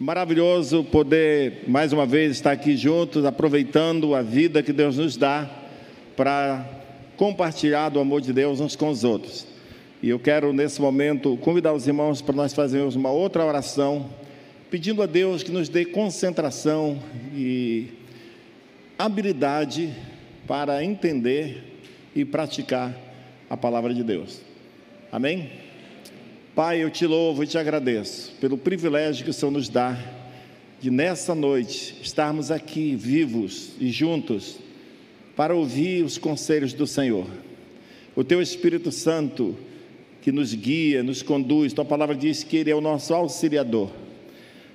Maravilhoso poder mais uma vez estar aqui juntos, aproveitando a vida que Deus nos dá para compartilhar do amor de Deus uns com os outros. E eu quero nesse momento convidar os irmãos para nós fazermos uma outra oração, pedindo a Deus que nos dê concentração e habilidade para entender e praticar a palavra de Deus. Amém? Pai, eu te louvo e te agradeço pelo privilégio que o Senhor nos dá de nessa noite estarmos aqui vivos e juntos para ouvir os conselhos do Senhor. O teu Espírito Santo que nos guia, nos conduz, tua palavra diz que ele é o nosso auxiliador.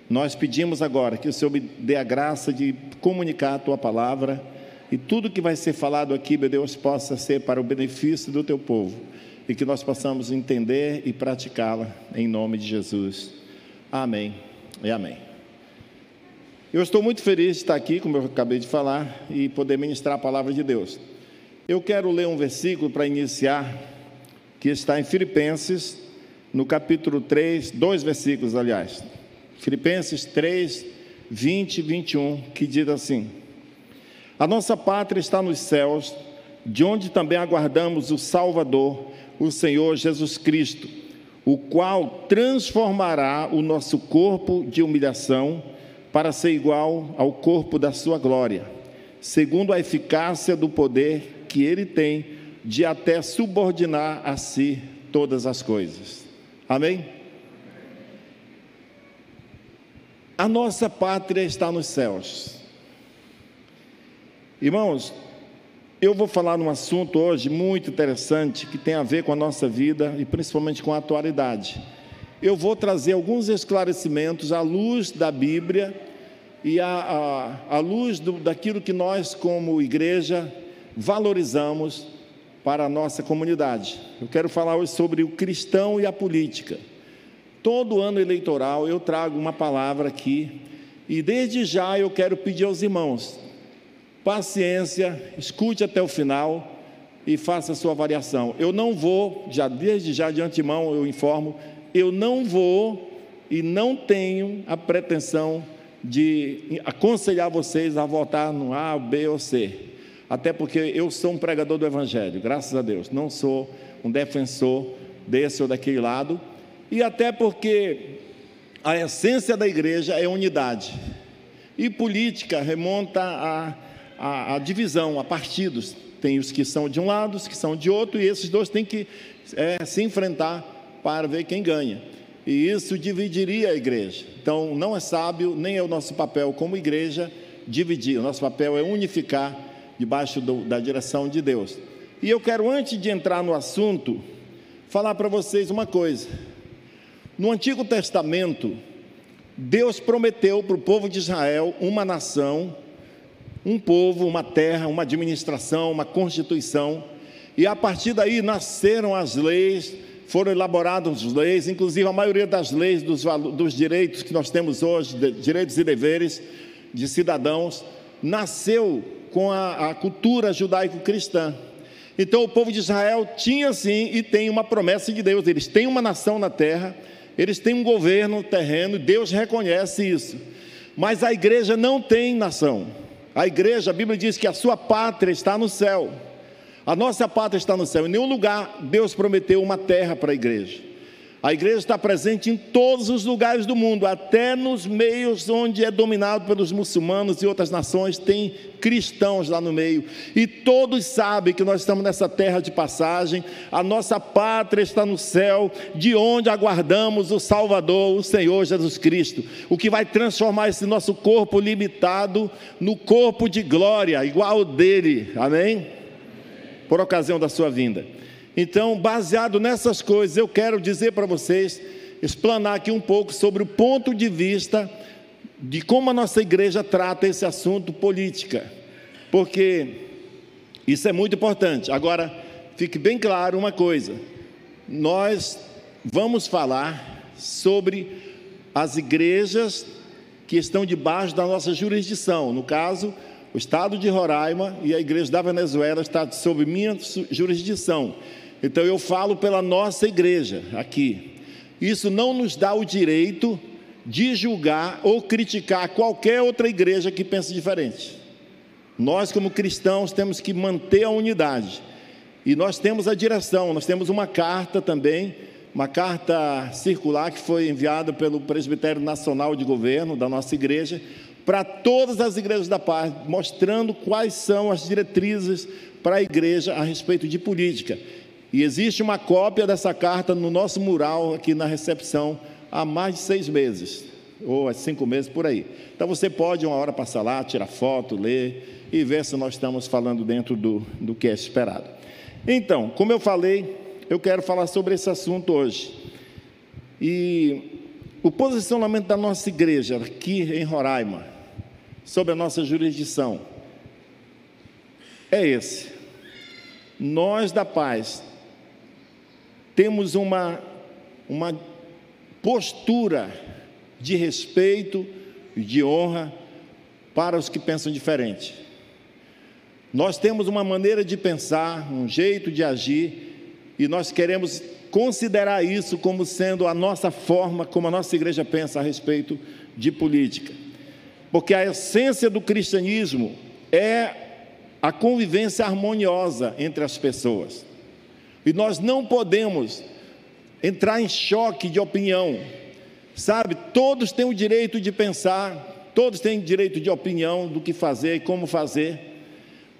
Nós pedimos agora que o Senhor me dê a graça de comunicar a tua palavra e tudo que vai ser falado aqui, meu Deus, possa ser para o benefício do teu povo e que nós possamos entender e praticá-la em nome de Jesus. Amém e amém. Eu estou muito feliz de estar aqui, como eu acabei de falar, e poder ministrar a palavra de Deus. Eu quero ler um versículo para iniciar, que está em Filipenses, no capítulo 3, dois versículos, aliás. Filipenses 3, 20 e 21, que diz assim: A nossa pátria está nos céus, de onde também aguardamos o Salvador o Senhor Jesus Cristo, o qual transformará o nosso corpo de humilhação para ser igual ao corpo da sua glória, segundo a eficácia do poder que ele tem de até subordinar a si todas as coisas. Amém? A nossa pátria está nos céus. Irmãos, eu vou falar num assunto hoje muito interessante que tem a ver com a nossa vida e principalmente com a atualidade. Eu vou trazer alguns esclarecimentos à luz da Bíblia e à, à, à luz do, daquilo que nós, como igreja, valorizamos para a nossa comunidade. Eu quero falar hoje sobre o cristão e a política. Todo ano eleitoral eu trago uma palavra aqui e desde já eu quero pedir aos irmãos paciência, escute até o final e faça a sua avaliação. Eu não vou, já desde já de antemão eu informo, eu não vou e não tenho a pretensão de aconselhar vocês a votar no A, B ou C. Até porque eu sou um pregador do Evangelho, graças a Deus. Não sou um defensor desse ou daquele lado. E até porque a essência da igreja é unidade. E política remonta a a, a, divisão, a partidos. Tem os que são de um lado, os que são de outro, e esses dois têm que é, se enfrentar para ver quem ganha. E isso dividiria a igreja. Então, não é sábio, nem é o nosso papel como igreja dividir. O nosso papel é unificar debaixo do, da direção de Deus. E eu quero, antes de entrar no assunto, falar para vocês uma coisa. No Antigo Testamento, Deus prometeu para o povo de Israel uma nação um povo, uma terra, uma administração, uma constituição, e a partir daí nasceram as leis, foram elaboradas as leis, inclusive a maioria das leis dos, dos direitos que nós temos hoje, de, direitos e deveres de cidadãos, nasceu com a, a cultura judaico-cristã. Então o povo de Israel tinha sim e tem uma promessa de Deus, eles têm uma nação na terra, eles têm um governo terreno, Deus reconhece isso. Mas a igreja não tem nação. A igreja, a Bíblia diz que a sua pátria está no céu. A nossa pátria está no céu. Em nenhum lugar Deus prometeu uma terra para a igreja. A igreja está presente em todos os lugares do mundo, até nos meios onde é dominado pelos muçulmanos e outras nações, tem cristãos lá no meio. E todos sabem que nós estamos nessa terra de passagem, a nossa pátria está no céu, de onde aguardamos o Salvador, o Senhor Jesus Cristo, o que vai transformar esse nosso corpo limitado no corpo de glória, igual ao dele. Amém? Por ocasião da sua vinda. Então, baseado nessas coisas, eu quero dizer para vocês, explanar aqui um pouco sobre o ponto de vista de como a nossa igreja trata esse assunto política, porque isso é muito importante. Agora, fique bem claro uma coisa: nós vamos falar sobre as igrejas que estão debaixo da nossa jurisdição, no caso, o estado de Roraima e a igreja da Venezuela está sob minha jurisdição. Então eu falo pela nossa igreja aqui. Isso não nos dá o direito de julgar ou criticar qualquer outra igreja que pense diferente. Nós, como cristãos, temos que manter a unidade. E nós temos a direção, nós temos uma carta também, uma carta circular que foi enviada pelo Presbitério Nacional de Governo da nossa igreja, para todas as igrejas da paz, mostrando quais são as diretrizes para a igreja a respeito de política. E existe uma cópia dessa carta no nosso mural aqui na recepção há mais de seis meses, ou há cinco meses por aí. Então você pode uma hora passar lá, tirar foto, ler e ver se nós estamos falando dentro do, do que é esperado. Então, como eu falei, eu quero falar sobre esse assunto hoje. E o posicionamento da nossa igreja aqui em Roraima, sobre a nossa jurisdição, é esse. Nós da paz temos uma, uma postura de respeito e de honra para os que pensam diferente. Nós temos uma maneira de pensar, um jeito de agir, e nós queremos considerar isso como sendo a nossa forma, como a nossa igreja pensa a respeito de política. Porque a essência do cristianismo é a convivência harmoniosa entre as pessoas. E nós não podemos entrar em choque de opinião. Sabe, todos têm o direito de pensar, todos têm direito de opinião do que fazer e como fazer,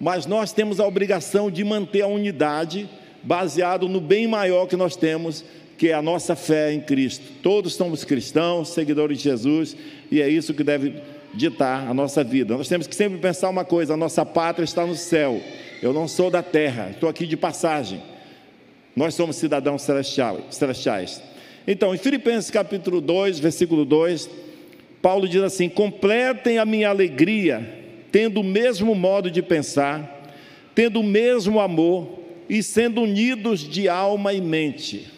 mas nós temos a obrigação de manter a unidade baseado no bem maior que nós temos, que é a nossa fé em Cristo. Todos somos cristãos, seguidores de Jesus, e é isso que deve ditar a nossa vida. Nós temos que sempre pensar uma coisa: a nossa pátria está no céu. Eu não sou da terra, estou aqui de passagem. Nós somos cidadãos celestiais. Então, em Filipenses capítulo 2, versículo 2, Paulo diz assim: completem a minha alegria, tendo o mesmo modo de pensar, tendo o mesmo amor e sendo unidos de alma e mente.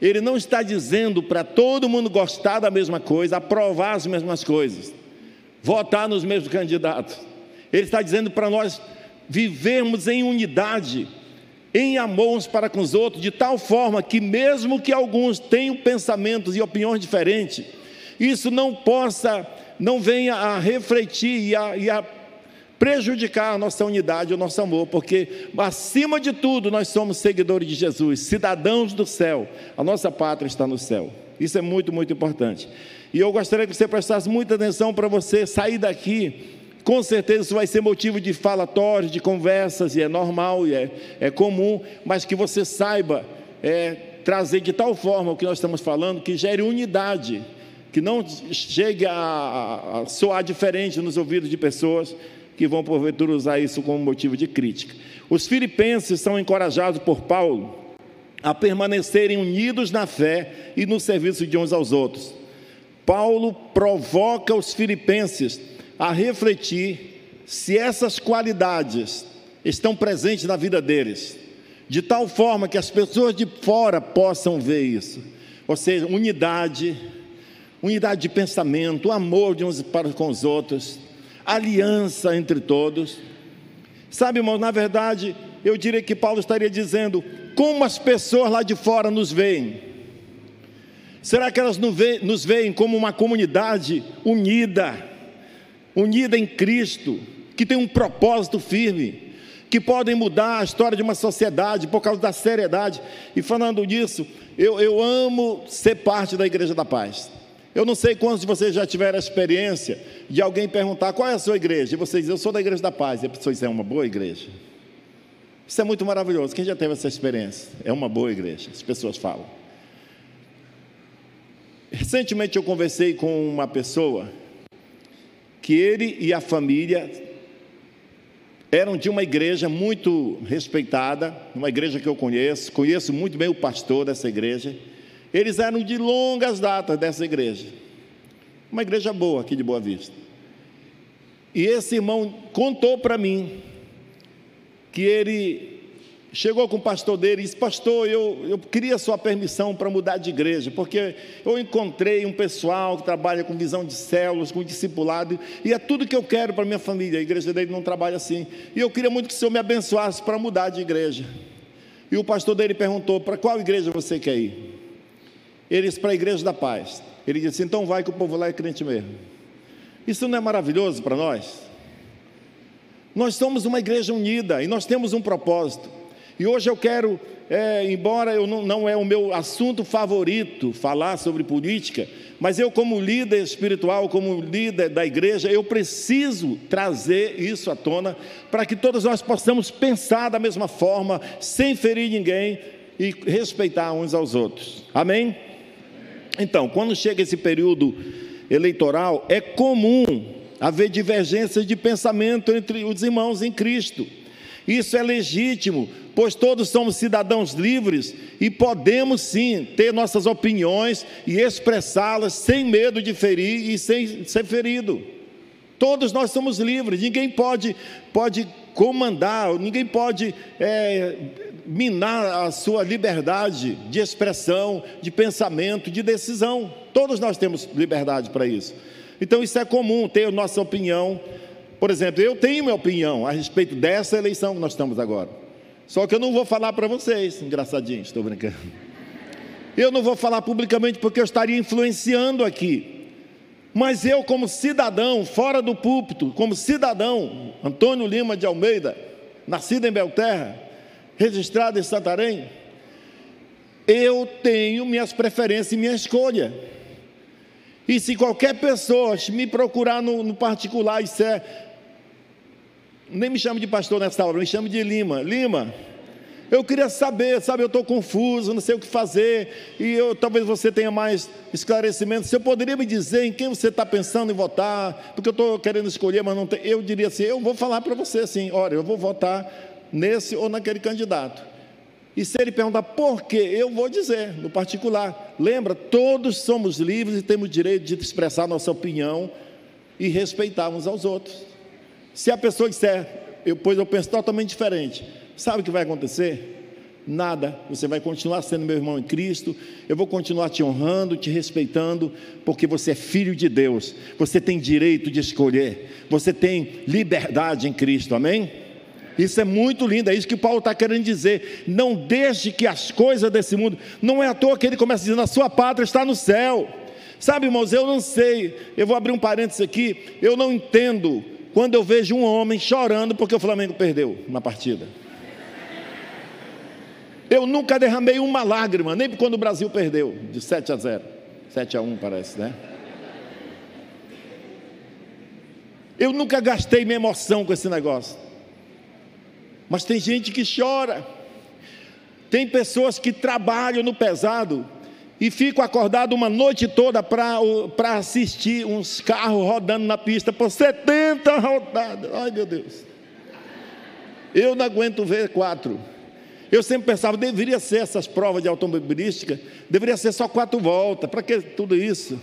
Ele não está dizendo para todo mundo gostar da mesma coisa, aprovar as mesmas coisas, votar nos mesmos candidatos. Ele está dizendo para nós vivermos em unidade em amor uns para com os outros, de tal forma que, mesmo que alguns tenham pensamentos e opiniões diferentes, isso não possa, não venha a refletir e a, e a prejudicar a nossa unidade, o nosso amor, porque acima de tudo nós somos seguidores de Jesus, cidadãos do céu, a nossa pátria está no céu. Isso é muito, muito importante. E eu gostaria que você prestasse muita atenção para você sair daqui com certeza isso vai ser motivo de falatórios, de conversas, e é normal, e é, é comum, mas que você saiba é, trazer de tal forma o que nós estamos falando que gere unidade, que não chegue a, a, soar diferente nos ouvidos de pessoas que vão porventura usar isso como motivo de crítica. Os filipenses são encorajados por Paulo a permanecerem unidos na fé e no serviço de uns aos outros. Paulo provoca os filipenses a refletir se essas qualidades estão presentes na vida deles, de tal forma que as pessoas de fora possam ver isso. Ou seja, unidade, unidade de pensamento, amor de uns para com os outros, aliança entre todos. Sabe, irmão, na verdade, eu diria que Paulo estaria dizendo: como as pessoas lá de fora nos veem? Será que elas nos veem como uma comunidade unida? Unida em Cristo, que tem um propósito firme, que podem mudar a história de uma sociedade por causa da seriedade. E falando disso, eu, eu amo ser parte da Igreja da Paz. Eu não sei quantos de vocês já tiveram a experiência de alguém perguntar qual é a sua igreja, e vocês dizem, eu sou da Igreja da Paz, e a pessoa diz, é uma boa igreja. Isso é muito maravilhoso. Quem já teve essa experiência? É uma boa igreja, as pessoas falam. Recentemente eu conversei com uma pessoa que ele e a família eram de uma igreja muito respeitada, uma igreja que eu conheço, conheço muito bem o pastor dessa igreja. Eles eram de longas datas dessa igreja, uma igreja boa aqui de Boa Vista. E esse irmão contou para mim que ele chegou com o pastor dele e disse: Pastor, eu, eu queria sua permissão para mudar de igreja, porque eu encontrei um pessoal que trabalha com visão de células, com discipulado, e é tudo que eu quero para minha família. A igreja dele não trabalha assim. E eu queria muito que o Senhor me abençoasse para mudar de igreja. E o pastor dele perguntou: Para qual igreja você quer ir? Ele disse: Para a igreja da paz. Ele disse: então vai que o povo lá é crente mesmo. Isso não é maravilhoso para nós? Nós somos uma igreja unida e nós temos um propósito. E hoje eu quero, é, embora eu não, não é o meu assunto favorito falar sobre política, mas eu, como líder espiritual, como líder da igreja, eu preciso trazer isso à tona para que todos nós possamos pensar da mesma forma, sem ferir ninguém e respeitar uns aos outros. Amém? Então, quando chega esse período eleitoral, é comum haver divergências de pensamento entre os irmãos em Cristo. Isso é legítimo, pois todos somos cidadãos livres e podemos sim ter nossas opiniões e expressá-las sem medo de ferir e sem ser ferido. Todos nós somos livres, ninguém pode, pode comandar, ninguém pode é, minar a sua liberdade de expressão, de pensamento, de decisão. Todos nós temos liberdade para isso. Então isso é comum, ter nossa opinião. Por exemplo, eu tenho minha opinião a respeito dessa eleição que nós estamos agora. Só que eu não vou falar para vocês, engraçadinho, estou brincando. Eu não vou falar publicamente porque eu estaria influenciando aqui. Mas eu, como cidadão, fora do púlpito, como cidadão, Antônio Lima de Almeida, nascido em Belterra, registrado em Santarém, eu tenho minhas preferências e minha escolha. E se qualquer pessoa me procurar no, no particular e disser, nem me chame de pastor nessa hora, me chame de Lima. Lima, eu queria saber, sabe, eu estou confuso, não sei o que fazer, e eu, talvez você tenha mais esclarecimento. Você poderia me dizer em quem você está pensando em votar? Porque eu estou querendo escolher, mas não tem. Eu diria assim: eu vou falar para você assim, olha, eu vou votar nesse ou naquele candidato. E se ele perguntar por quê, eu vou dizer, no particular. Lembra, todos somos livres e temos direito de expressar nossa opinião e respeitar uns aos outros. Se a pessoa disser, eu, pois eu penso totalmente diferente, sabe o que vai acontecer? Nada, você vai continuar sendo meu irmão em Cristo, eu vou continuar te honrando, te respeitando, porque você é filho de Deus, você tem direito de escolher, você tem liberdade em Cristo, amém? Isso é muito lindo, é isso que Paulo está querendo dizer. Não deixe que as coisas desse mundo, não é à toa que ele começa dizendo: a sua pátria está no céu. Sabe, irmãos, eu não sei, eu vou abrir um parênteses aqui, eu não entendo quando eu vejo um homem chorando porque o Flamengo perdeu na partida. Eu nunca derramei uma lágrima, nem quando o Brasil perdeu, de 7 a 0. 7 a 1 parece, né? Eu nunca gastei minha emoção com esse negócio. Mas tem gente que chora. Tem pessoas que trabalham no pesado e ficam acordados uma noite toda para assistir uns carros rodando na pista por 70 rodadas. Ai meu Deus. Eu não aguento ver quatro. Eu sempre pensava, deveria ser essas provas de automobilística, deveria ser só quatro voltas. Para que tudo isso?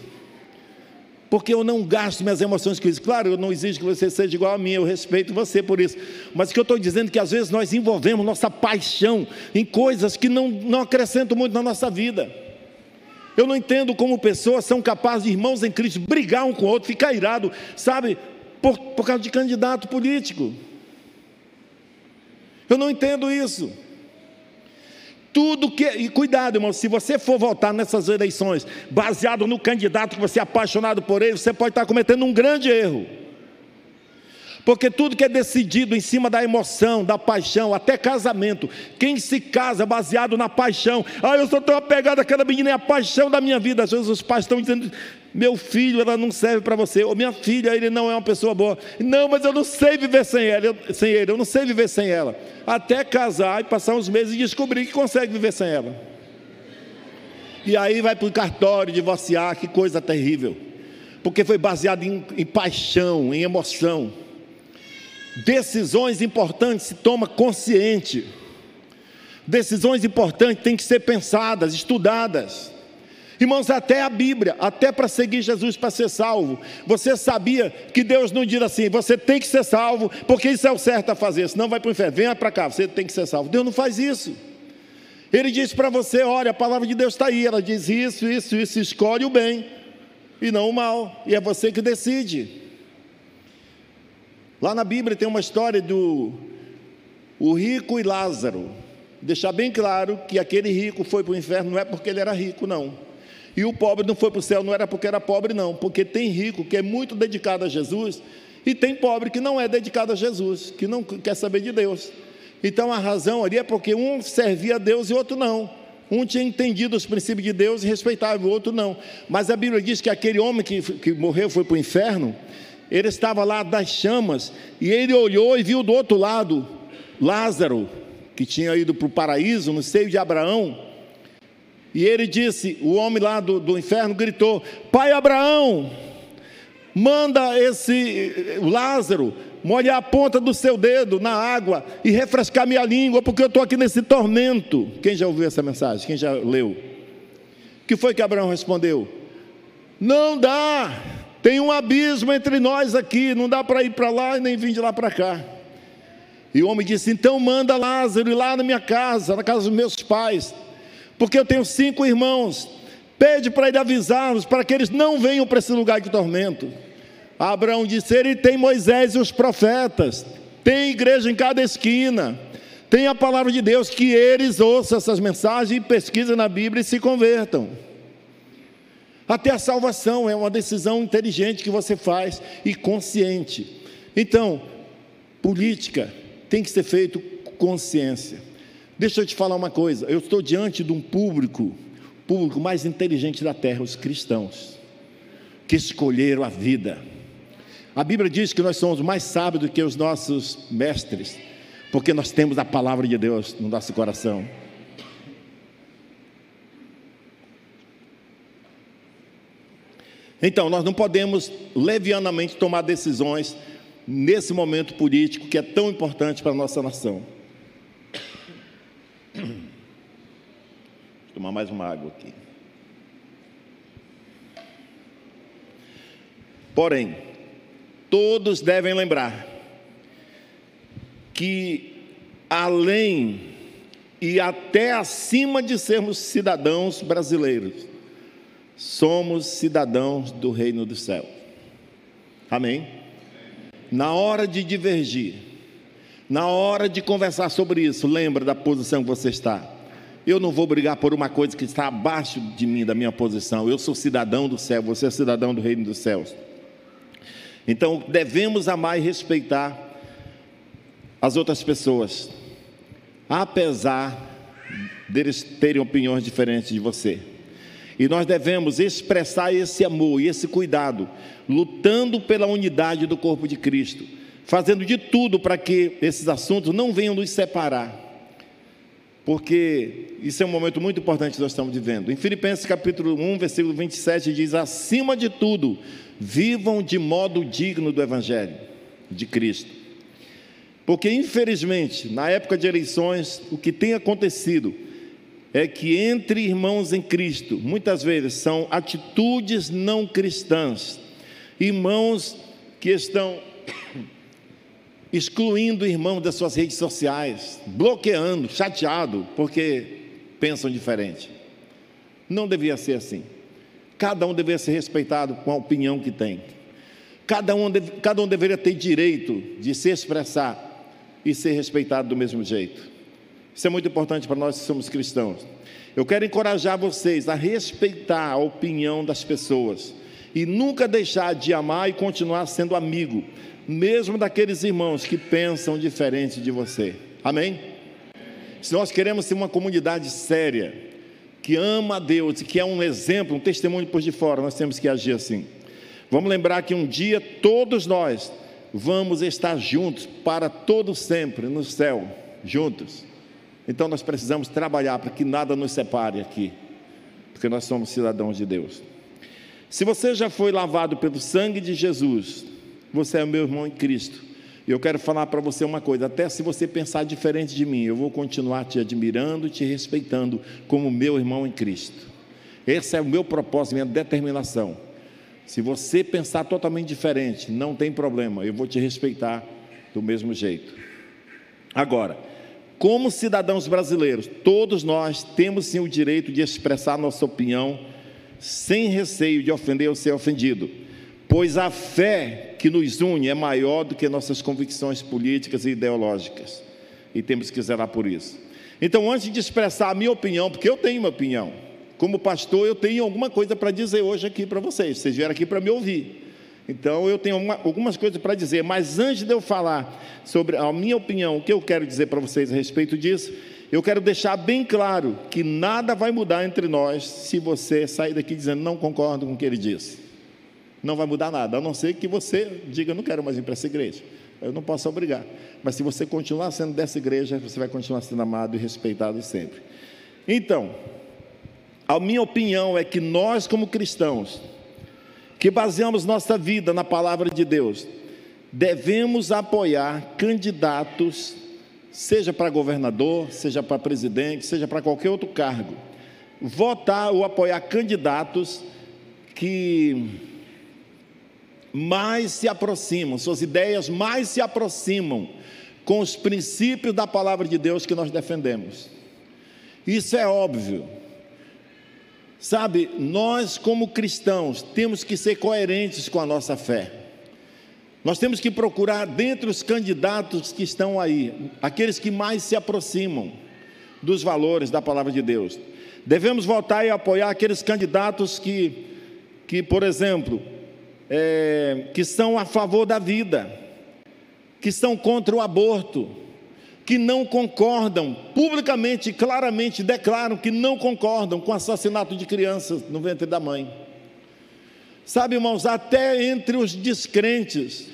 porque eu não gasto minhas emoções com isso. Claro, eu não exijo que você seja igual a mim, eu respeito você por isso. Mas o que eu estou dizendo é que às vezes nós envolvemos nossa paixão em coisas que não, não acrescentam muito na nossa vida. Eu não entendo como pessoas são capazes, irmãos em Cristo, brigar um com o outro, ficar irado, sabe, por, por causa de candidato político. Eu não entendo isso tudo que. E cuidado, irmão, se você for votar nessas eleições baseado no candidato que você é apaixonado por ele, você pode estar cometendo um grande erro. Porque tudo que é decidido em cima da emoção, da paixão, até casamento, quem se casa baseado na paixão, ah, eu sou tão apegado àquela menina, é a paixão da minha vida. Às vezes os pais estão dizendo, meu filho, ela não serve para você, ou minha filha, ele não é uma pessoa boa. Não, mas eu não sei viver sem ela, sem ele, eu não sei viver sem ela. Até casar e passar uns meses e descobrir que consegue viver sem ela. E aí vai para o cartório divorciar, que coisa terrível. Porque foi baseado em, em paixão, em emoção. Decisões importantes se toma consciente. Decisões importantes têm que ser pensadas, estudadas. Irmãos, até a Bíblia, até para seguir Jesus para ser salvo, você sabia que Deus não diz assim, você tem que ser salvo, porque isso é o certo a fazer, senão vai para o inferno, venha para cá, você tem que ser salvo. Deus não faz isso. Ele diz para você: olha, a palavra de Deus está aí, ela diz isso, isso, isso, escolhe o bem e não o mal, e é você que decide. Lá na Bíblia tem uma história do o rico e Lázaro. Deixar bem claro que aquele rico foi para o inferno não é porque ele era rico, não E o pobre não foi para o céu, não era porque era pobre, não, porque tem rico que é muito dedicado a Jesus, e tem pobre que não é dedicado a Jesus, que não quer saber de Deus. Então a razão ali é porque um servia a Deus e outro não. Um tinha entendido os princípios de Deus e respeitava, o outro não. Mas a Bíblia diz que aquele homem que, que morreu foi para o inferno, ele estava lá das chamas, e ele olhou e viu do outro lado Lázaro, que tinha ido para o paraíso, no seio de Abraão. E ele disse: o homem lá do, do inferno gritou: Pai Abraão, manda esse Lázaro molhar a ponta do seu dedo na água e refrescar minha língua, porque eu estou aqui nesse tormento. Quem já ouviu essa mensagem? Quem já leu? O que foi que Abraão respondeu? Não dá, tem um abismo entre nós aqui, não dá para ir para lá e nem vir de lá para cá. E o homem disse: Então manda Lázaro ir lá na minha casa, na casa dos meus pais, porque eu tenho cinco irmãos. Pede para ele avisar-nos, para que eles não venham para esse lugar de tormento. Abraão disse: Ele tem Moisés e os profetas, tem igreja em cada esquina, tem a palavra de Deus, que eles ouçam essas mensagens e pesquisem na Bíblia e se convertam. Até a salvação é uma decisão inteligente que você faz e consciente. Então, política tem que ser feito consciência. Deixa eu te falar uma coisa, eu estou diante de um público, público mais inteligente da terra, os cristãos, que escolheram a vida a Bíblia diz que nós somos mais sábios do que os nossos mestres, porque nós temos a palavra de Deus no nosso coração. Então, nós não podemos levianamente tomar decisões nesse momento político que é tão importante para a nossa nação. Vou tomar mais uma água aqui. Porém, todos devem lembrar que, além e até acima de sermos cidadãos brasileiros, somos cidadãos do reino do céu. Amém? Na hora de divergir, na hora de conversar sobre isso, lembra da posição que você está. Eu não vou brigar por uma coisa que está abaixo de mim, da minha posição. Eu sou cidadão do céu, você é cidadão do reino dos céus. Então, devemos amar e respeitar as outras pessoas, apesar deles terem opiniões diferentes de você. E nós devemos expressar esse amor e esse cuidado, lutando pela unidade do corpo de Cristo, fazendo de tudo para que esses assuntos não venham nos separar. Porque isso é um momento muito importante que nós estamos vivendo. Em Filipenses capítulo 1, versículo 27 diz: "Acima de tudo, vivam de modo digno do Evangelho de Cristo. Porque, infelizmente, na época de eleições, o que tem acontecido é que entre irmãos em Cristo, muitas vezes são atitudes não cristãs, irmãos que estão excluindo o irmão das suas redes sociais, bloqueando, chateado, porque pensam diferente. Não devia ser assim. Cada um deveria ser respeitado com a opinião que tem. Cada um, cada um deveria ter direito de se expressar e ser respeitado do mesmo jeito. Isso é muito importante para nós que somos cristãos. Eu quero encorajar vocês a respeitar a opinião das pessoas e nunca deixar de amar e continuar sendo amigo, mesmo daqueles irmãos que pensam diferente de você. Amém? Se nós queremos ser uma comunidade séria, que ama a Deus e que é um exemplo, um testemunho por de fora, nós temos que agir assim. Vamos lembrar que um dia todos nós vamos estar juntos para todo sempre no céu, juntos. Então nós precisamos trabalhar para que nada nos separe aqui, porque nós somos cidadãos de Deus. Se você já foi lavado pelo sangue de Jesus, você é meu irmão em Cristo. E eu quero falar para você uma coisa: até se você pensar diferente de mim, eu vou continuar te admirando, te respeitando como meu irmão em Cristo. Esse é o meu propósito, minha determinação. Se você pensar totalmente diferente, não tem problema, eu vou te respeitar do mesmo jeito. Agora, como cidadãos brasileiros, todos nós temos sim o direito de expressar nossa opinião sem receio de ofender ou ser ofendido pois a fé que nos une é maior do que nossas convicções políticas e ideológicas, e temos que zelar por isso. Então, antes de expressar a minha opinião, porque eu tenho uma opinião, como pastor, eu tenho alguma coisa para dizer hoje aqui para vocês. Vocês vieram aqui para me ouvir. Então eu tenho uma, algumas coisas para dizer, mas antes de eu falar sobre a minha opinião, o que eu quero dizer para vocês a respeito disso, eu quero deixar bem claro que nada vai mudar entre nós se você sair daqui dizendo não concordo com o que ele disse. Não vai mudar nada, a não ser que você diga não quero mais ir para essa igreja. Eu não posso obrigar. Mas se você continuar sendo dessa igreja, você vai continuar sendo amado e respeitado sempre. Então, a minha opinião é que nós, como cristãos, que baseamos nossa vida na palavra de Deus, devemos apoiar candidatos, seja para governador, seja para presidente, seja para qualquer outro cargo. Votar ou apoiar candidatos que mais se aproximam, suas ideias mais se aproximam com os princípios da palavra de Deus que nós defendemos. Isso é óbvio. Sabe, nós como cristãos temos que ser coerentes com a nossa fé. Nós temos que procurar dentre os candidatos que estão aí, aqueles que mais se aproximam dos valores da palavra de Deus. Devemos voltar e apoiar aqueles candidatos que, que por exemplo, é, que são a favor da vida, que são contra o aborto, que não concordam, publicamente e claramente declaram que não concordam com o assassinato de crianças no ventre da mãe. Sabe, irmãos, até entre os descrentes,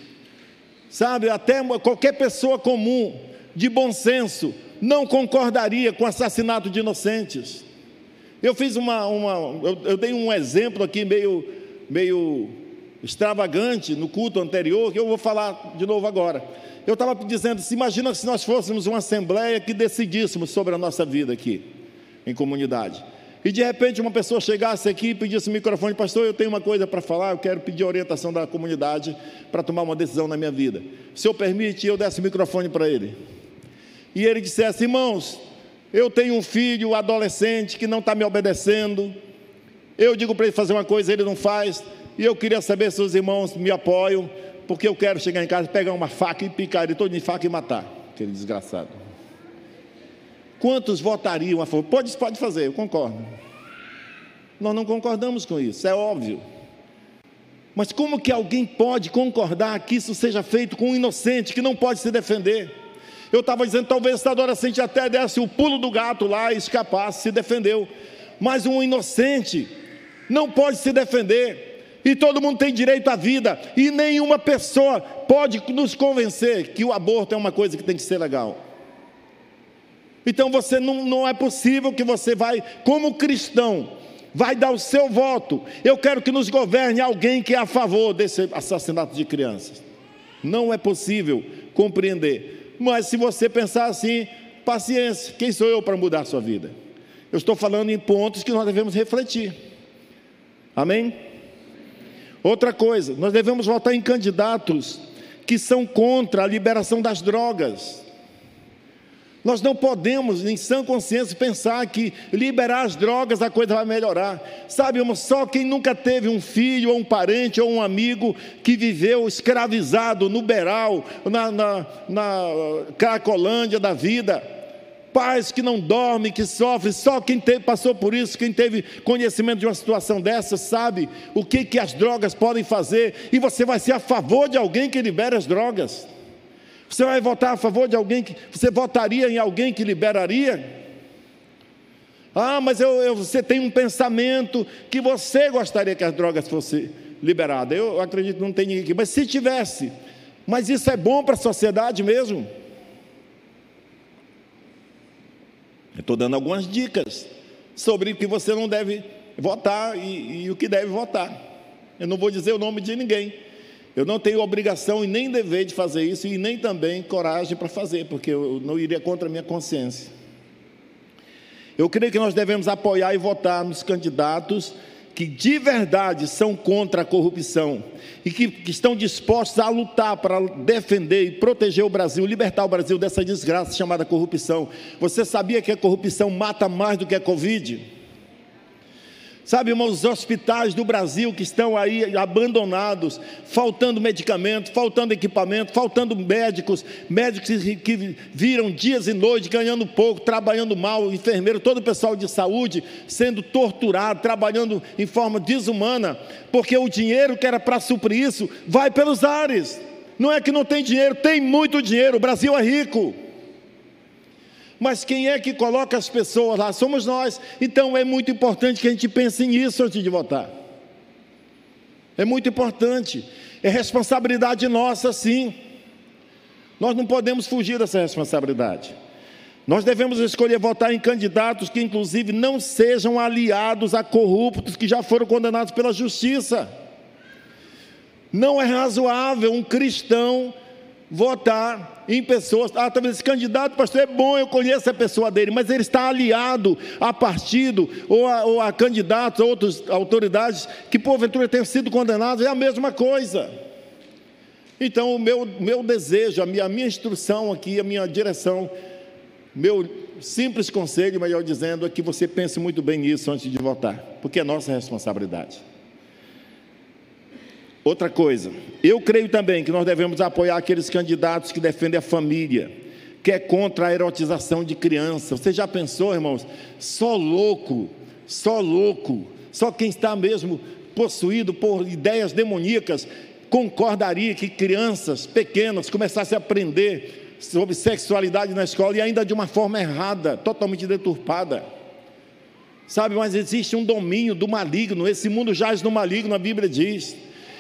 sabe, até qualquer pessoa comum, de bom senso, não concordaria com o assassinato de inocentes. Eu fiz uma, uma eu, eu dei um exemplo aqui meio, meio extravagante no culto anterior, que eu vou falar de novo agora eu estava dizendo, se imagina se nós fôssemos uma assembleia que decidíssemos sobre a nossa vida aqui, em comunidade. E de repente uma pessoa chegasse aqui e pedisse o microfone, pastor, eu tenho uma coisa para falar, eu quero pedir a orientação da comunidade para tomar uma decisão na minha vida. Se senhor permite, eu desse o microfone para ele. E ele dissesse, irmãos, eu tenho um filho adolescente que não está me obedecendo. Eu digo para ele fazer uma coisa, ele não faz. E eu queria saber se os irmãos me apoiam porque eu quero chegar em casa, pegar uma faca e picar ele todo de faca e matar aquele desgraçado. Quantos votariam a favor? Pode, pode fazer, eu concordo. Nós não concordamos com isso, é óbvio. Mas como que alguém pode concordar que isso seja feito com um inocente que não pode se defender? Eu estava dizendo, talvez esse adolescente até desse o pulo do gato lá e escapasse, se defendeu. Mas um inocente não pode se defender e todo mundo tem direito à vida, e nenhuma pessoa pode nos convencer que o aborto é uma coisa que tem que ser legal. Então você não, não é possível que você vai, como cristão, vai dar o seu voto. Eu quero que nos governe alguém que é a favor desse assassinato de crianças. Não é possível compreender. Mas se você pensar assim, paciência, quem sou eu para mudar a sua vida? Eu estou falando em pontos que nós devemos refletir. Amém? Outra coisa, nós devemos votar em candidatos que são contra a liberação das drogas. Nós não podemos, em sã consciência, pensar que liberar as drogas a coisa vai melhorar. Sabe, irmão, só quem nunca teve um filho, ou um parente, ou um amigo que viveu escravizado no Beral, na, na, na Cracolândia da vida, pais que não dormem, que sofrem, só quem teve, passou por isso, quem teve conhecimento de uma situação dessa, sabe o que, que as drogas podem fazer, e você vai ser a favor de alguém que libera as drogas. Você vai votar a favor de alguém que. Você votaria em alguém que liberaria? Ah, mas eu, eu, você tem um pensamento que você gostaria que as drogas fossem liberadas. Eu acredito que não tem ninguém aqui, mas se tivesse, mas isso é bom para a sociedade mesmo? Eu estou dando algumas dicas sobre o que você não deve votar e, e, o que deve votar. Eu não vou dizer o nome de ninguém. Eu não tenho obrigação e nem dever de fazer isso e nem também coragem para fazer, porque eu não iria contra a minha consciência. Eu creio que nós devemos apoiar e votar nos candidatos que de verdade são contra a corrupção e que, que, estão dispostos a lutar para defender e proteger o Brasil, libertar o Brasil dessa desgraça chamada corrupção. Você sabia que a corrupção mata mais do que a Covid? Sabe, irmãos, os hospitais do Brasil que estão aí abandonados, faltando medicamento, faltando equipamento, faltando médicos, médicos que viram dias e noites ganhando pouco, trabalhando mal, enfermeiro, todo o pessoal de saúde sendo torturado, trabalhando em forma desumana, porque o dinheiro que era para suprir isso vai pelos ares. Não é que não tem dinheiro, tem muito dinheiro, o Brasil é rico. Mas quem é que coloca as pessoas lá? Somos nós. Então é muito importante que a gente pense nisso antes de votar. É muito importante. É responsabilidade nossa, sim. Nós não podemos fugir dessa responsabilidade. Nós devemos escolher votar em candidatos que, inclusive, não sejam aliados a corruptos que já foram condenados pela justiça. Não é razoável um cristão votar em pessoas. Ah, talvez esse candidato, pastor, é bom, eu conheço a pessoa dele, mas ele está aliado a partido ou a, ou a candidatos, a outras autoridades que porventura tenham sido condenados, é a mesma coisa. Então, o meu, meu desejo, a minha, a minha instrução aqui, a minha direção, meu simples conselho, melhor dizendo, é que você pense muito bem nisso antes de votar, porque é nossa responsabilidade. Outra coisa, eu creio também que nós devemos apoiar aqueles candidatos que defendem a família, que é contra a erotização de crianças. Você já pensou, irmãos? Só louco, só louco, só quem está mesmo possuído por ideias demoníacas concordaria que crianças pequenas começassem a aprender sobre sexualidade na escola e ainda de uma forma errada, totalmente deturpada. Sabe, mas existe um domínio do maligno, esse mundo jaz no maligno, a Bíblia diz.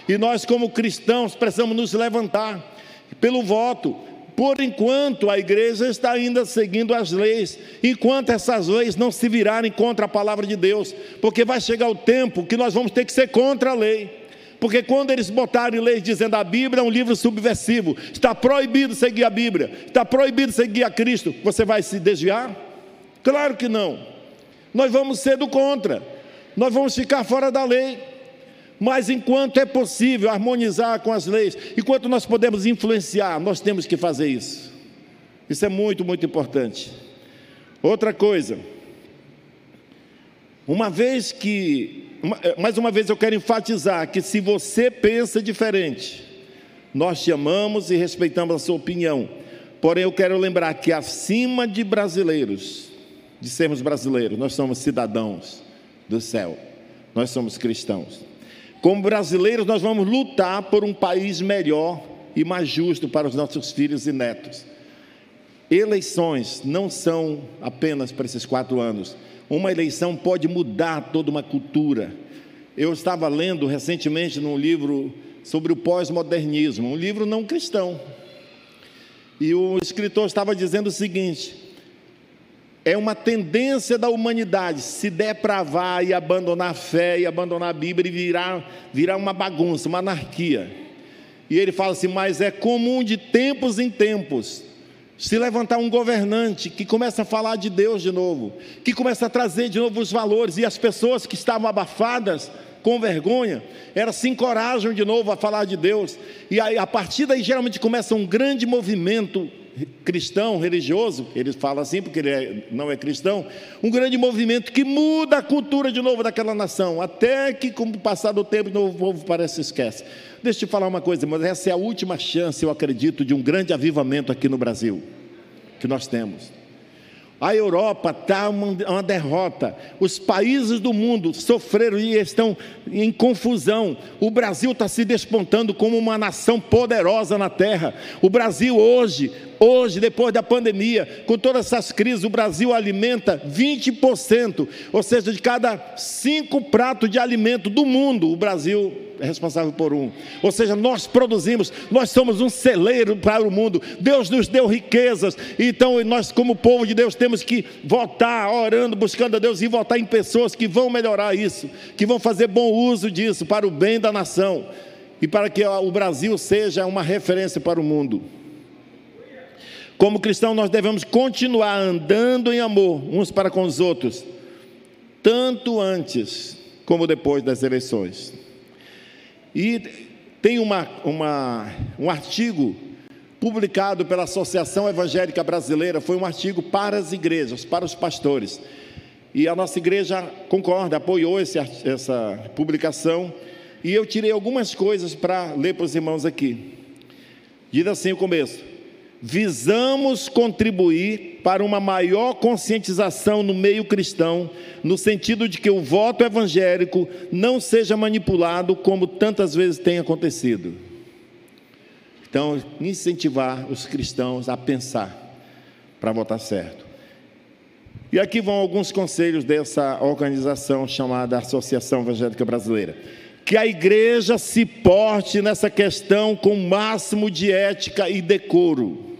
E nós, como cristãos, precisamos nos levantar pelo voto. Por enquanto a igreja está ainda seguindo as leis, enquanto essas leis não se virarem contra a palavra de Deus, porque vai chegar o tempo que nós vamos ter que ser contra a lei. Porque quando eles botarem leis dizendo a Bíblia é um livro subversivo, está proibido seguir a Bíblia, está proibido seguir a Cristo, você vai se desviar? Claro que não. Nós vamos ser do contra. Nós vamos ficar fora da lei. Mas enquanto é possível harmonizar com as leis, enquanto nós podemos influenciar, nós temos que fazer isso. Isso é muito, muito importante. Outra coisa, uma vez que, eh, mais uma vez eu quero enfatizar que se você pensa diferente, nós te amamos e respeitamos a sua opinião. Porém, eu quero lembrar que acima de brasileiros, de sermos brasileiros, nós somos cidadãos do céu. Nós somos cristãos. Como brasileiros, nós vamos lutar por um país melhor e mais justo para os nossos filhos e netos. Eleições não são apenas para esses quatro anos. Uma eleição pode mudar toda uma cultura. Eu estava lendo recentemente num livro sobre o pós-modernismo, um livro não cristão. E o escritor estava dizendo o seguinte: é uma tendência da humanidade se depravar e abandonar a fé e abandonar a Bíblia e virar, virar uma bagunça, uma anarquia. E ele fala assim: mas é comum de tempos em tempos se levantar um governante que começa a falar de Deus de novo, que começa a trazer de novo os valores, e as pessoas que estavam abafadas, com vergonha, elas se encorajam de novo a falar de Deus, e aí, a partir daí geralmente começa um grande movimento cristão, religioso, ele fala assim porque ele é, não é cristão, um grande movimento que muda a cultura de novo daquela nação, até que com o passar do tempo o novo povo parece que esquece. Deixa eu te falar uma coisa, mas essa é a última chance, eu acredito, de um grande avivamento aqui no Brasil, que nós temos. A Europa está uma, uma, derrota. Os países do mundo sofreram e estão em confusão. O Brasil está se despontando como uma nação poderosa na terra. O Brasil hoje Hoje, depois da pandemia, com todas essas crises, o Brasil alimenta 20%, ou seja, de cada cinco pratos de alimento do mundo, o Brasil é responsável por um. Ou seja, nós produzimos, nós somos um celeiro para o mundo. Deus nos deu riquezas, então nós, como povo de Deus, temos que votar, orando, buscando a Deus e votar em pessoas que vão melhorar isso, que vão fazer bom uso disso para o bem da nação e para que o Brasil seja uma referência para o mundo. Como cristão, nós devemos continuar andando em amor uns para com os outros, tanto antes como depois das eleições. E tem uma, uma, um artigo publicado pela Associação Evangélica Brasileira, foi um artigo para as igrejas, para os pastores. E a nossa igreja concorda, apoiou esse, essa publicação. E eu tirei algumas coisas para ler para os irmãos aqui. Diz assim o começo: visamos contribuir para uma maior conscientização no meio cristão, no sentido de que o voto evangélico não seja manipulado como tantas vezes tem acontecido. Então, incentivar os cristãos a pensar para votar certo. E aqui vão alguns conselhos dessa organização chamada Associação Evangélica Brasileira que a igreja se porte nessa questão com o máximo de ética e decoro.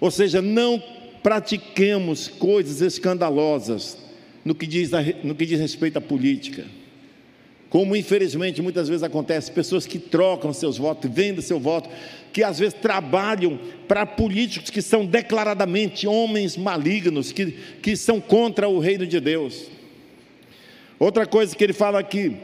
Ou seja, não pratiquemos coisas escandalosas no que diz, no que diz respeito à política. Como infelizmente muitas vezes acontece, pessoas que trocam seus votos, vendem seu voto, que às vezes trabalham para políticos que são declaradamente homens malignos, que, que são contra o reino de Deus. Outra coisa que ele fala aqui,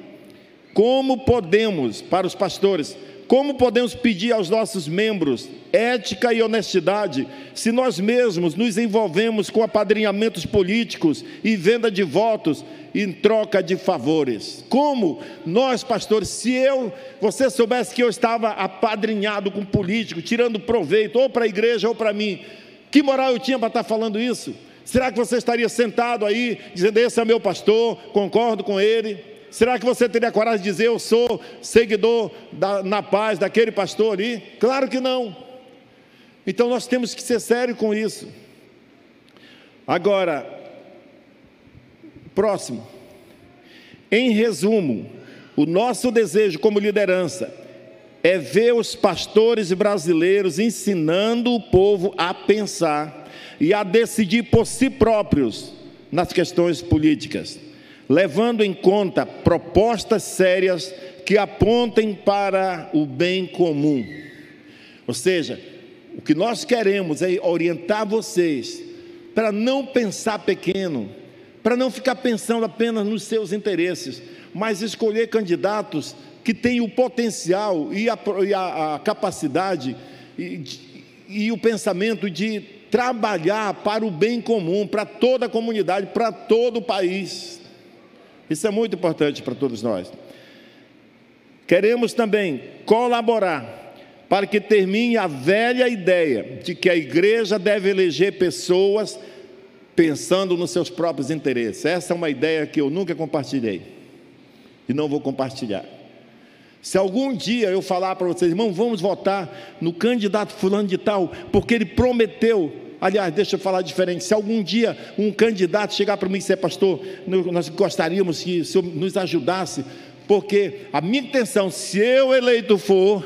como podemos, para os pastores, como podemos pedir aos nossos membros ética e honestidade se nós mesmos nos envolvemos com apadrinhamentos políticos e venda de votos em troca de favores? Como nós, pastores, se eu, você soubesse que eu estava apadrinhado com político, tirando proveito ou para a igreja ou para mim, que moral eu tinha para estar falando isso? Será que você estaria sentado aí dizendo: Esse é meu pastor, concordo com ele? Será que você teria coragem de dizer eu sou seguidor da, na paz daquele pastor ali? Claro que não. Então nós temos que ser sérios com isso. Agora, próximo. Em resumo, o nosso desejo como liderança é ver os pastores brasileiros ensinando o povo a pensar e a decidir por si próprios nas questões políticas levando em conta propostas sérias que apontem para o bem comum. Ou seja, o que nós queremos é orientar vocês para não pensar pequeno, para não ficar pensando apenas nos seus interesses, mas escolher candidatos que têm o potencial e a, e a, a capacidade e, e o pensamento de trabalhar para o bem comum, para toda a comunidade, para todo o país. Isso é muito importante para todos nós. Queremos também colaborar para que termine a velha ideia de que a igreja deve eleger pessoas pensando nos seus próprios interesses. Essa é uma ideia que eu nunca compartilhei e não vou compartilhar. Se algum dia eu falar para vocês, irmão, vamos votar no candidato fulano de tal, porque ele prometeu Aliás, deixa eu falar diferente. Se algum dia um candidato chegar para mim e ser pastor, nós gostaríamos que o senhor nos ajudasse, porque a minha intenção, se eu eleito for,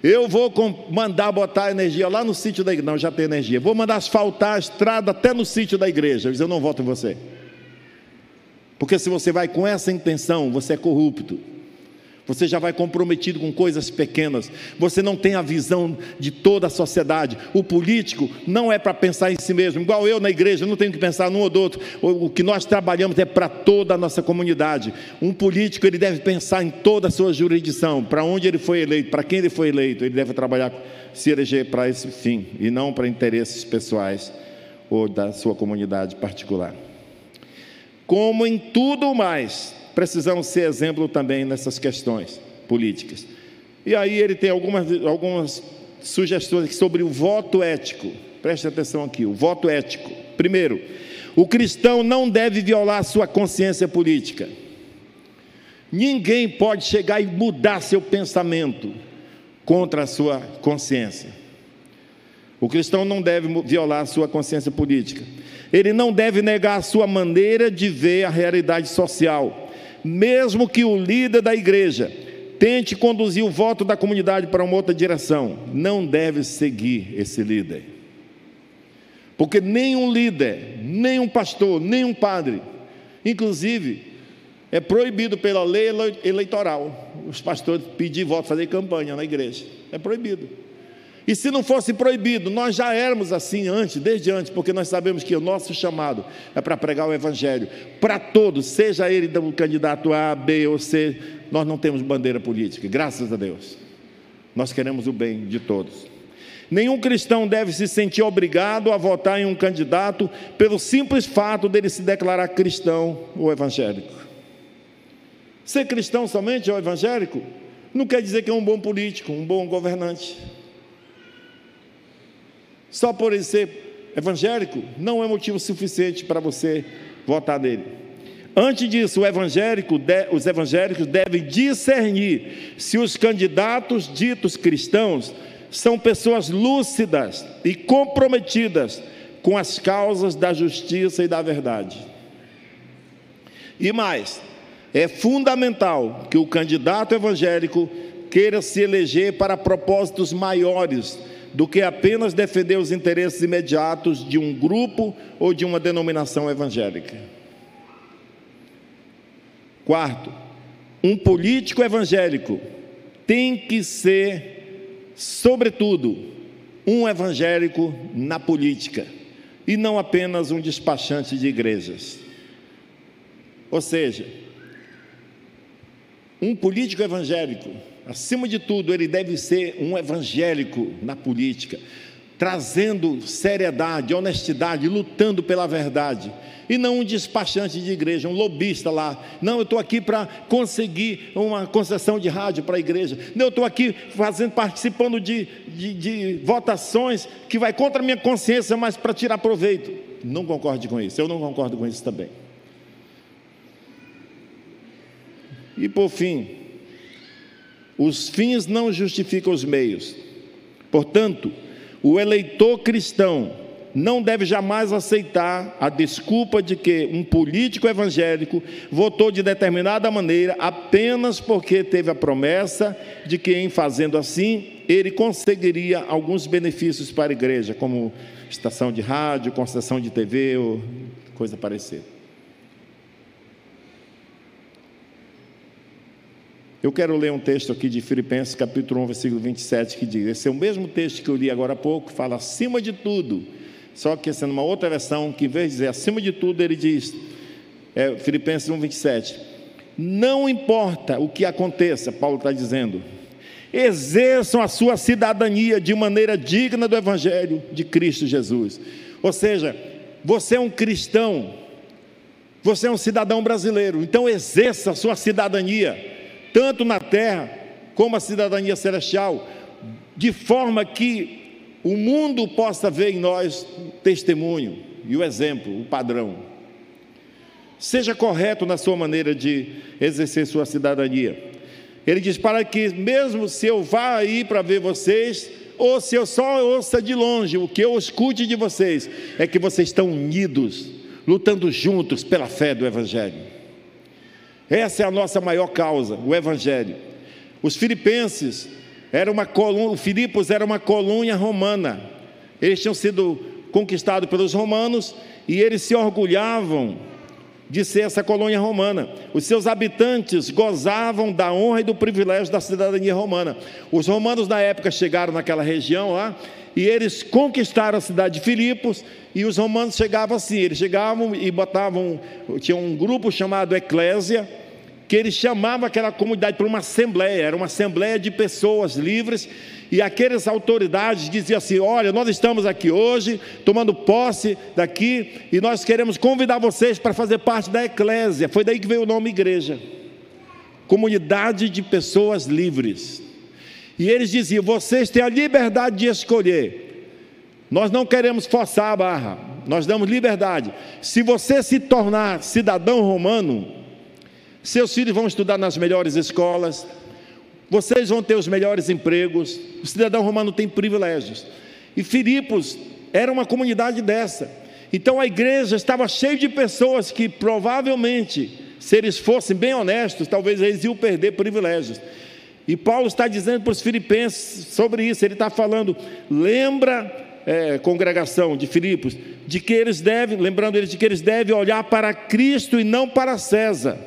eu vou mandar botar energia lá no sítio da igreja. Não, já tem energia. Vou mandar asfaltar a estrada até no sítio da igreja. Eu não voto em você. Porque se você vai com essa intenção, você é corrupto. Você já vai comprometido com coisas pequenas. Você não tem a visão de toda a sociedade. O político não é para pensar em si mesmo. Igual eu na igreja, não tenho que pensar num ou do outro. O que nós trabalhamos é para toda a nossa comunidade. Um político ele deve pensar em toda a sua jurisdição, para onde ele foi eleito, para quem ele foi eleito. Ele deve trabalhar, se eleger para esse fim e não para interesses pessoais ou da sua comunidade particular. Como em tudo mais, precisamos ser exemplo também nessas questões políticas. E aí ele tem algumas, algumas sugestões sobre o voto ético. Preste atenção aqui: o voto ético. Primeiro, o cristão não deve violar sua consciência política. Ninguém pode chegar e mudar seu pensamento contra a sua consciência. O cristão não deve violar sua consciência política. Ele não deve negar a sua maneira de ver a realidade social mesmo que o líder da igreja tente conduzir o voto da comunidade para uma outra direção, não deve seguir esse líder. Porque nenhum líder, nenhum pastor, nenhum padre, inclusive, é proibido pela lei eleitoral os pastores pedir voto, fazer campanha na igreja. É proibido. E se não fosse proibido, nós já éramos assim antes, desde antes, porque nós sabemos que o nosso chamado é para pregar o Evangelho para todos, seja ele do candidato A, B ou C, nós não temos bandeira política, graças a Deus. Nós queremos o bem de todos. Nenhum cristão deve se sentir obrigado a votar em um candidato pelo simples fato dele se declarar cristão ou evangélico. Ser cristão somente ou evangélico não quer dizer que é um bom político, um bom governante. Só por ele ser evangélico não é motivo suficiente para você votar nele. Antes disso, evangélico, os evangélicos devem discernir se os candidatos ditos cristãos são pessoas lúcidas e comprometidas com as causas da justiça e da verdade. E mais, é fundamental que o candidato evangélico queira se eleger para propósitos maiores do que apenas defender os interesses imediatos de um grupo ou de uma denominação evangélica. Quarto, um político evangélico tem que ser, sobretudo, um evangélico na política e não apenas um despachante de igrejas. Ou seja, um político evangélico, acima de tudo, ele deve ser um evangélico na política, trazendo seriedade, honestidade, lutando pela verdade. E não um despachante de igreja, um lobista lá. Não, eu estou aqui para conseguir uma concessão de rádio para a igreja. Não, eu estou aqui fazendo, participando de, de, de votações que vai contra a minha consciência, mas para tirar proveito. Não concorde com isso, eu não concordo com isso também. E por fim, os fins não justificam os meios. Portanto, o eleitor cristão não deve jamais aceitar a desculpa de que um político evangélico votou de determinada maneira apenas porque teve a promessa de que, em fazendo assim, ele conseguiria alguns benefícios para a igreja, como estação de rádio, concessão de TV ou coisa parecida. Eu quero ler um texto aqui de Filipenses, capítulo 1, versículo 27, que diz: esse é o mesmo texto que eu li agora há pouco, fala acima de tudo, só que sendo uma outra versão, que em vez de dizer acima de tudo, ele diz, é, Filipenses 1, 27, não importa o que aconteça, Paulo está dizendo, exerçam a sua cidadania de maneira digna do Evangelho de Cristo Jesus. Ou seja, você é um cristão, você é um cidadão brasileiro, então exerça a sua cidadania tanto na terra como a cidadania celestial, de forma que o mundo possa ver em nós testemunho e o exemplo, o padrão. Seja correto na sua maneira de exercer sua cidadania. Ele diz: para que, mesmo se eu vá aí para ver vocês, ou se eu só ouça de longe, o que eu escute de vocês é que vocês estão unidos, lutando juntos pela fé do Evangelho. Essa é a nossa maior causa, o Evangelho. Os filipenses era uma coluna, Filipos era uma colônia romana. Eles tinham sido conquistados pelos romanos e eles se orgulhavam de ser essa colônia romana. Os seus habitantes gozavam da honra e do privilégio da cidadania romana. Os romanos na época chegaram naquela região lá e eles conquistaram a cidade de Filipos e os romanos chegavam assim, eles chegavam e botavam, tinha um grupo chamado Eclésia, que eles chamavam aquela comunidade para uma assembleia, era uma assembleia de pessoas livres, e aquelas autoridades diziam assim: Olha, nós estamos aqui hoje, tomando posse daqui, e nós queremos convidar vocês para fazer parte da eclésia. Foi daí que veio o nome igreja. Comunidade de pessoas livres. E eles diziam: vocês têm a liberdade de escolher nós não queremos forçar a barra, nós damos liberdade. Se você se tornar cidadão romano, seus filhos vão estudar nas melhores escolas, vocês vão ter os melhores empregos. O cidadão romano tem privilégios. E Filipos era uma comunidade dessa. Então a igreja estava cheia de pessoas que provavelmente, se eles fossem bem honestos, talvez eles iam perder privilégios. E Paulo está dizendo para os filipenses sobre isso, ele está falando: lembra é, congregação de Filipos, de que eles devem, lembrando eles de que eles devem olhar para Cristo e não para César,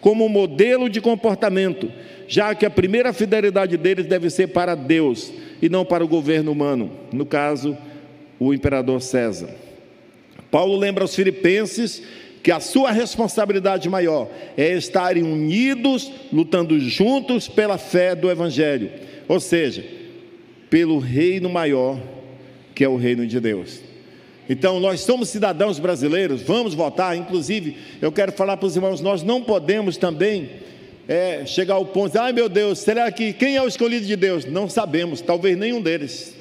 como modelo de comportamento, já que a primeira fidelidade deles deve ser para Deus e não para o governo humano, no caso, o imperador César. Paulo lembra aos filipenses que a sua responsabilidade maior é estarem unidos, lutando juntos pela fé do Evangelho. Ou seja, pelo reino maior, que é o reino de Deus. Então, nós somos cidadãos brasileiros, vamos votar. Inclusive, eu quero falar para os irmãos: nós não podemos também é, chegar ao ponto ai meu Deus, será que quem é o escolhido de Deus? Não sabemos, talvez nenhum deles.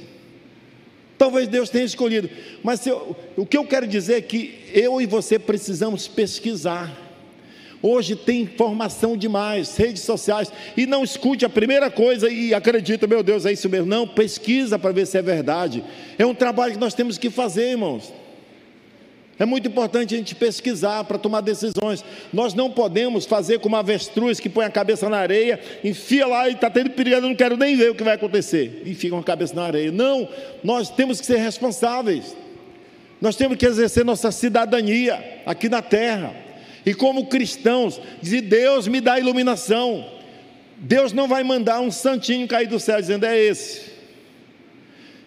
Talvez Deus tenha escolhido, mas eu, o que eu quero dizer é que eu e você precisamos pesquisar. Hoje tem informação demais, redes sociais, e não escute a primeira coisa e acredita, meu Deus, é isso mesmo. Não, pesquisa para ver se é verdade. É um trabalho que nós temos que fazer, irmãos. É muito importante a gente pesquisar para tomar decisões. Nós não podemos fazer como avestruz que põe a cabeça na areia, enfia lá e está tendo perigo, eu não quero nem ver o que vai acontecer. E fica com a cabeça na areia. Não, nós temos que ser responsáveis. Nós temos que exercer nossa cidadania aqui na terra. E como cristãos, dizer: Deus me dá iluminação. Deus não vai mandar um santinho cair do céu dizendo: é esse.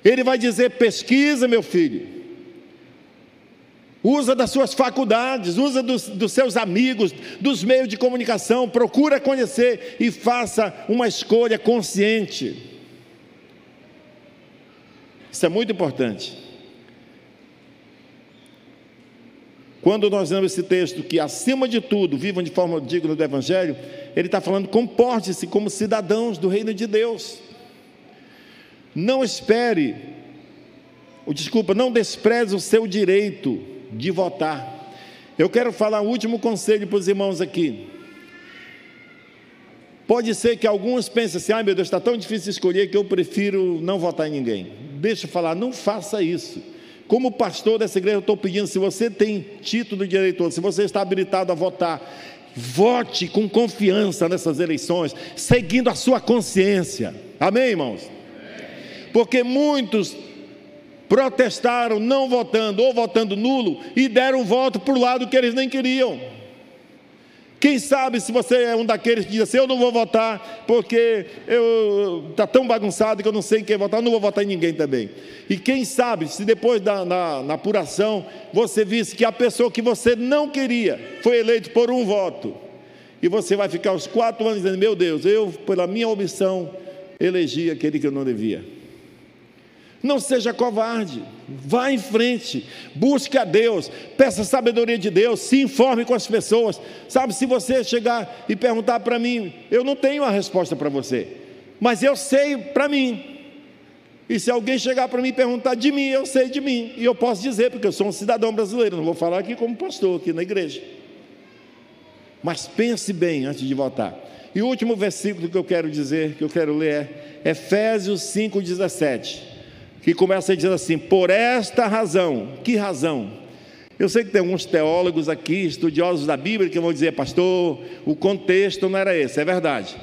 Ele vai dizer: pesquisa, meu filho usa das suas faculdades, usa dos, dos, seus amigos, dos meios de comunicação, procura conhecer e faça uma escolha consciente. Isso é muito importante. Quando nós lemos esse texto, que acima de tudo vivam de forma digna do Evangelho, ele está falando: comporte-se como cidadãos do reino de Deus. Não espere, desculpa, não despreze o seu direito de votar. Eu quero falar um último conselho para os irmãos aqui. Pode ser que alguns pensem assim: ai meu Deus, está tão difícil escolher que eu prefiro não votar em ninguém. Deixa eu falar, não faça isso. Como pastor dessa igreja, eu estou pedindo: se você tem título de eleitor, se você está habilitado a votar, vote com confiança nessas eleições, seguindo a sua consciência. Amém, irmãos? Porque muitos protestaram não votando ou votando nulo e deram voto para o lado que eles nem queriam. Quem sabe se você é um daqueles que diz assim, eu não vou votar porque está tão bagunçado que eu não sei em quem votar, eu não vou votar em ninguém também. E quem sabe se depois da na, na apuração você visse que a pessoa que você não queria foi eleito por um voto. E você vai ficar os quatro anos dizendo, meu Deus, eu, pela minha omissão, elegi aquele que eu não devia. Não seja covarde, vá em frente, busque a Deus, peça sabedoria de Deus, se informe com as pessoas. Sabe, se você chegar e perguntar para mim, eu não tenho a resposta para você, mas eu sei para mim. E se alguém chegar para mim e perguntar de mim, eu sei de mim, e eu posso dizer, porque eu sou um cidadão brasileiro, não vou falar aqui como pastor, aqui na igreja. Mas pense bem antes de votar. E o último versículo que eu quero dizer, que eu quero ler é Efésios 5,17 que começa dizer assim: por esta razão, que razão? Eu sei que tem alguns teólogos aqui, estudiosos da Bíblia, que vão dizer, pastor, o contexto não era esse, é verdade.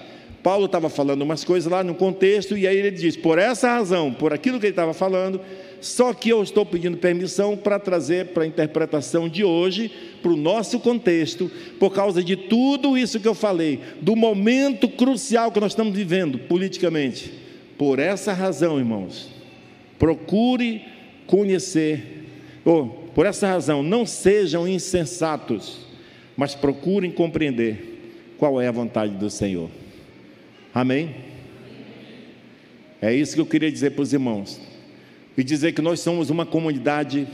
Paulo estava falando umas coisas lá no contexto, e aí ele diz: por essa razão, por aquilo que ele estava falando, só que eu estou pedindo permissão para trazer para a interpretação de hoje, para o nosso contexto, por causa de tudo isso que eu falei, do momento crucial que nós estamos vivendo politicamente. Por essa razão, irmãos, Procure conhecer, ou por essa razão, não sejam insensatos, mas procurem compreender qual é a vontade do Senhor. Amém? É isso que eu queria dizer para os irmãos. E dizer que nós somos uma comunidade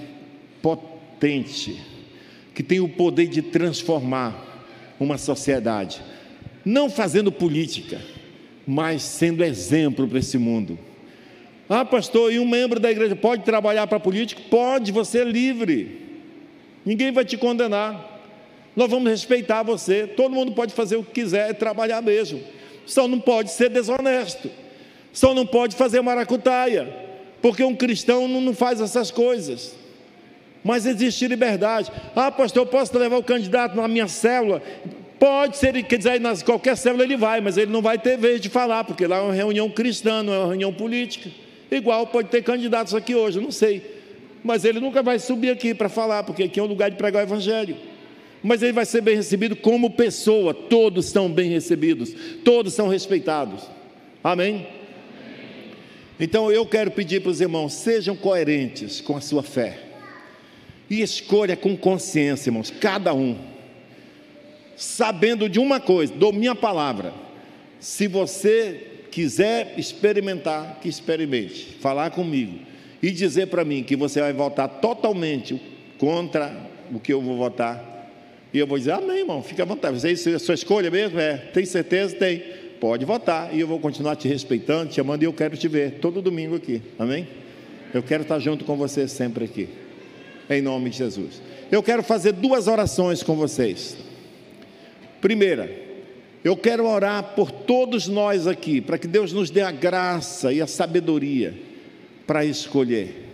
potente, que tem o poder de transformar uma sociedade, não fazendo política, mas sendo exemplo para esse mundo. Ah, pastor, e um membro da igreja pode trabalhar para político? Pode, você é livre. Ninguém vai te condenar. Nós vamos respeitar você. Todo mundo pode fazer o que quiser, é trabalhar mesmo. Só não pode ser desonesto. Só não pode fazer maracutaia. Porque um cristão não faz essas coisas. Mas existe liberdade. Ah, pastor, eu posso levar o candidato na minha célula? Pode ser, quer dizer, nas qualquer célula ele vai, mas ele não vai ter vez de falar, porque lá é uma reunião cristã, não é uma reunião política. Igual pode ter candidatos aqui hoje, não sei. Mas ele nunca vai subir aqui para falar, porque aqui é um lugar de pregar o Evangelho. Mas ele vai ser bem recebido como pessoa, todos são bem recebidos, todos são respeitados. Amém? Então eu quero pedir para os irmãos, sejam coerentes com a sua fé. E escolha com consciência, irmãos, cada um. Sabendo de uma coisa, dou minha palavra. Se você quiser experimentar, que experimente, falar comigo e dizer para mim que você vai votar totalmente contra o que eu vou votar, e eu vou dizer, amém, irmão, fica à vontade. Você, é a sua escolha mesmo? É, tem certeza? Tem. Pode votar. E eu vou continuar te respeitando, te amando, e eu quero te ver todo domingo aqui. Amém? Eu quero estar junto com você sempre aqui. Em nome de Jesus. Eu quero fazer duas orações com vocês. Primeira, eu quero orar por todos nós aqui, para que Deus nos dê a graça e a sabedoria para escolher.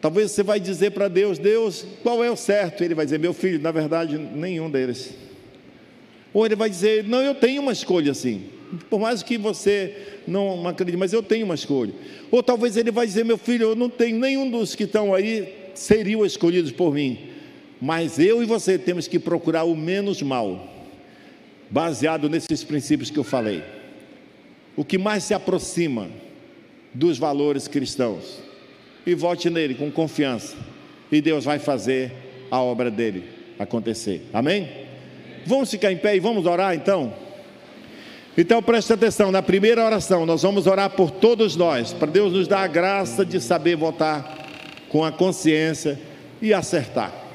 Talvez você vai dizer para Deus, Deus, qual é o certo? Ele vai dizer, meu filho, na verdade, nenhum deles. Ou ele vai dizer, não, eu tenho uma escolha assim. Por mais que você não acredite, mas eu tenho uma escolha. Ou talvez ele vai dizer, meu filho, eu não tenho nenhum dos que estão aí seriam escolhidos por mim. Mas eu e você temos que procurar o menos mal, baseado nesses princípios que eu falei. O que mais se aproxima dos valores cristãos e vote nele com confiança. E Deus vai fazer a obra dele acontecer. Amém? Vamos ficar em pé e vamos orar então? Então preste atenção, na primeira oração nós vamos orar por todos nós, para Deus nos dar a graça de saber votar com a consciência e acertar.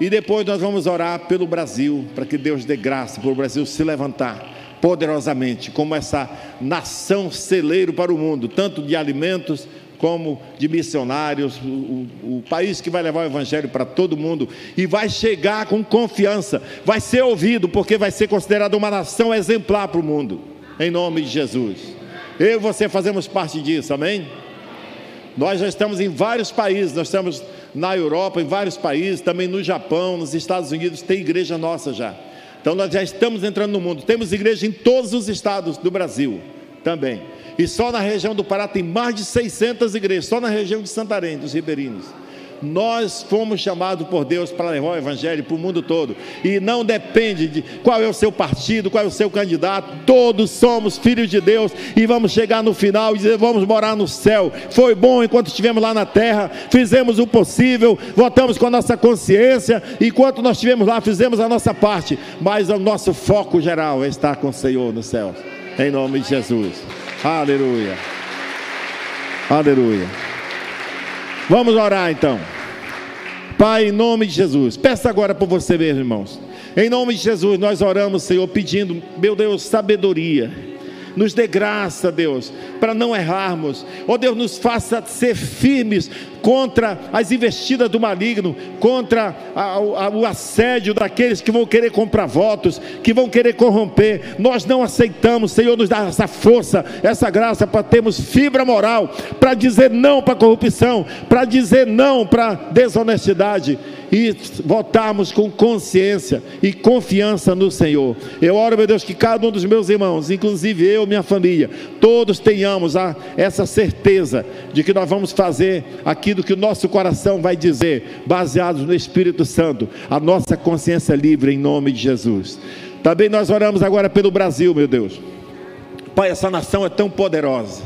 E depois nós vamos orar pelo Brasil, para que Deus dê graça para o Brasil se levantar poderosamente como essa nação celeiro para o mundo, tanto de alimentos como de missionários, o, o, o, país que vai levar o Evangelho para todo mundo e vai chegar com confiança, vai ser ouvido, porque vai ser considerado uma nação exemplar para o mundo, em nome de Jesus. Eu e você fazemos parte disso, amém? Nós já estamos em vários países, nós estamos na Europa, em vários países, também no Japão, nos Estados Unidos, tem igreja nossa já. Então nós já estamos entrando no mundo, temos igreja em todos os estados do Brasil também. E só na região do Pará tem mais de 600 igrejas, só na região de Santarém, dos ribeirinhos. Nós fomos chamados por Deus para levar o Evangelho para o mundo todo. E não depende de qual é o seu partido, qual é o seu candidato. Todos somos filhos de Deus e vamos chegar no final e dizer: vamos morar no céu. Foi bom enquanto estivemos lá na terra, fizemos o possível, votamos com a nossa consciência. Enquanto nós estivemos lá, fizemos a nossa parte. Mas o nosso foco geral é estar com o Senhor no céu. Em nome de Jesus. Aleluia. Aleluia. Vamos orar então. Pai, em nome de Jesus. Peça agora por você mesmo, irmãos. Em nome de Jesus, nós oramos, Senhor, pedindo, meu Deus, sabedoria nos dê graça, Deus, para não errarmos. Ó oh, Deus, nos faça ser firmes contra as investidas do maligno, contra a, a, o assédio daqueles que vão querer comprar votos, que vão querer corromper. Nós não aceitamos, Senhor, nos dá essa força, essa graça para termos fibra moral, para dizer não para a corrupção, para dizer não para a desonestidade e votarmos com consciência e confiança no Senhor. Eu oro, meu Deus, que cada um dos meus irmãos, inclusive eu, minha família, todos tenhamos a, essa certeza de que nós vamos fazer aquilo que o nosso coração vai dizer, baseados no Espírito Santo, a nossa consciência livre em nome de Jesus. Também nós oramos agora pelo Brasil, meu Deus. Pai, essa nação é tão poderosa.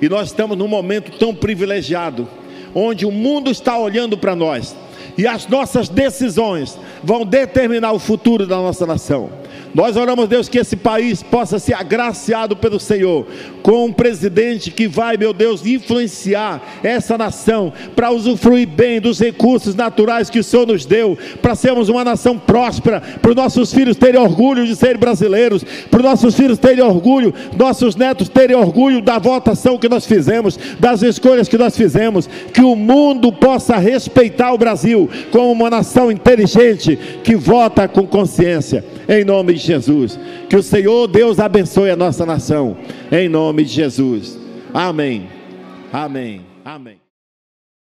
E nós estamos num momento tão privilegiado, onde o mundo está olhando para nós e as nossas decisões vão determinar o futuro da nossa nação. Nós oramos, Deus, que esse país possa ser agraciado pelo Senhor, com um presidente que vai, meu Deus, influenciar essa nação para usufruir bem dos recursos naturais que o Senhor nos deu, para sermos uma nação próspera, para os nossos filhos terem orgulho de serem brasileiros, para os nossos filhos terem orgulho, nossos netos terem orgulho da votação que nós fizemos, das escolhas que nós fizemos, que o mundo possa respeitar o Brasil como uma nação inteligente que vota com consciência em nome de Jesus. Que o Senhor Deus abençoe a nossa nação, em nome de Jesus. Amém. Amém. Amém.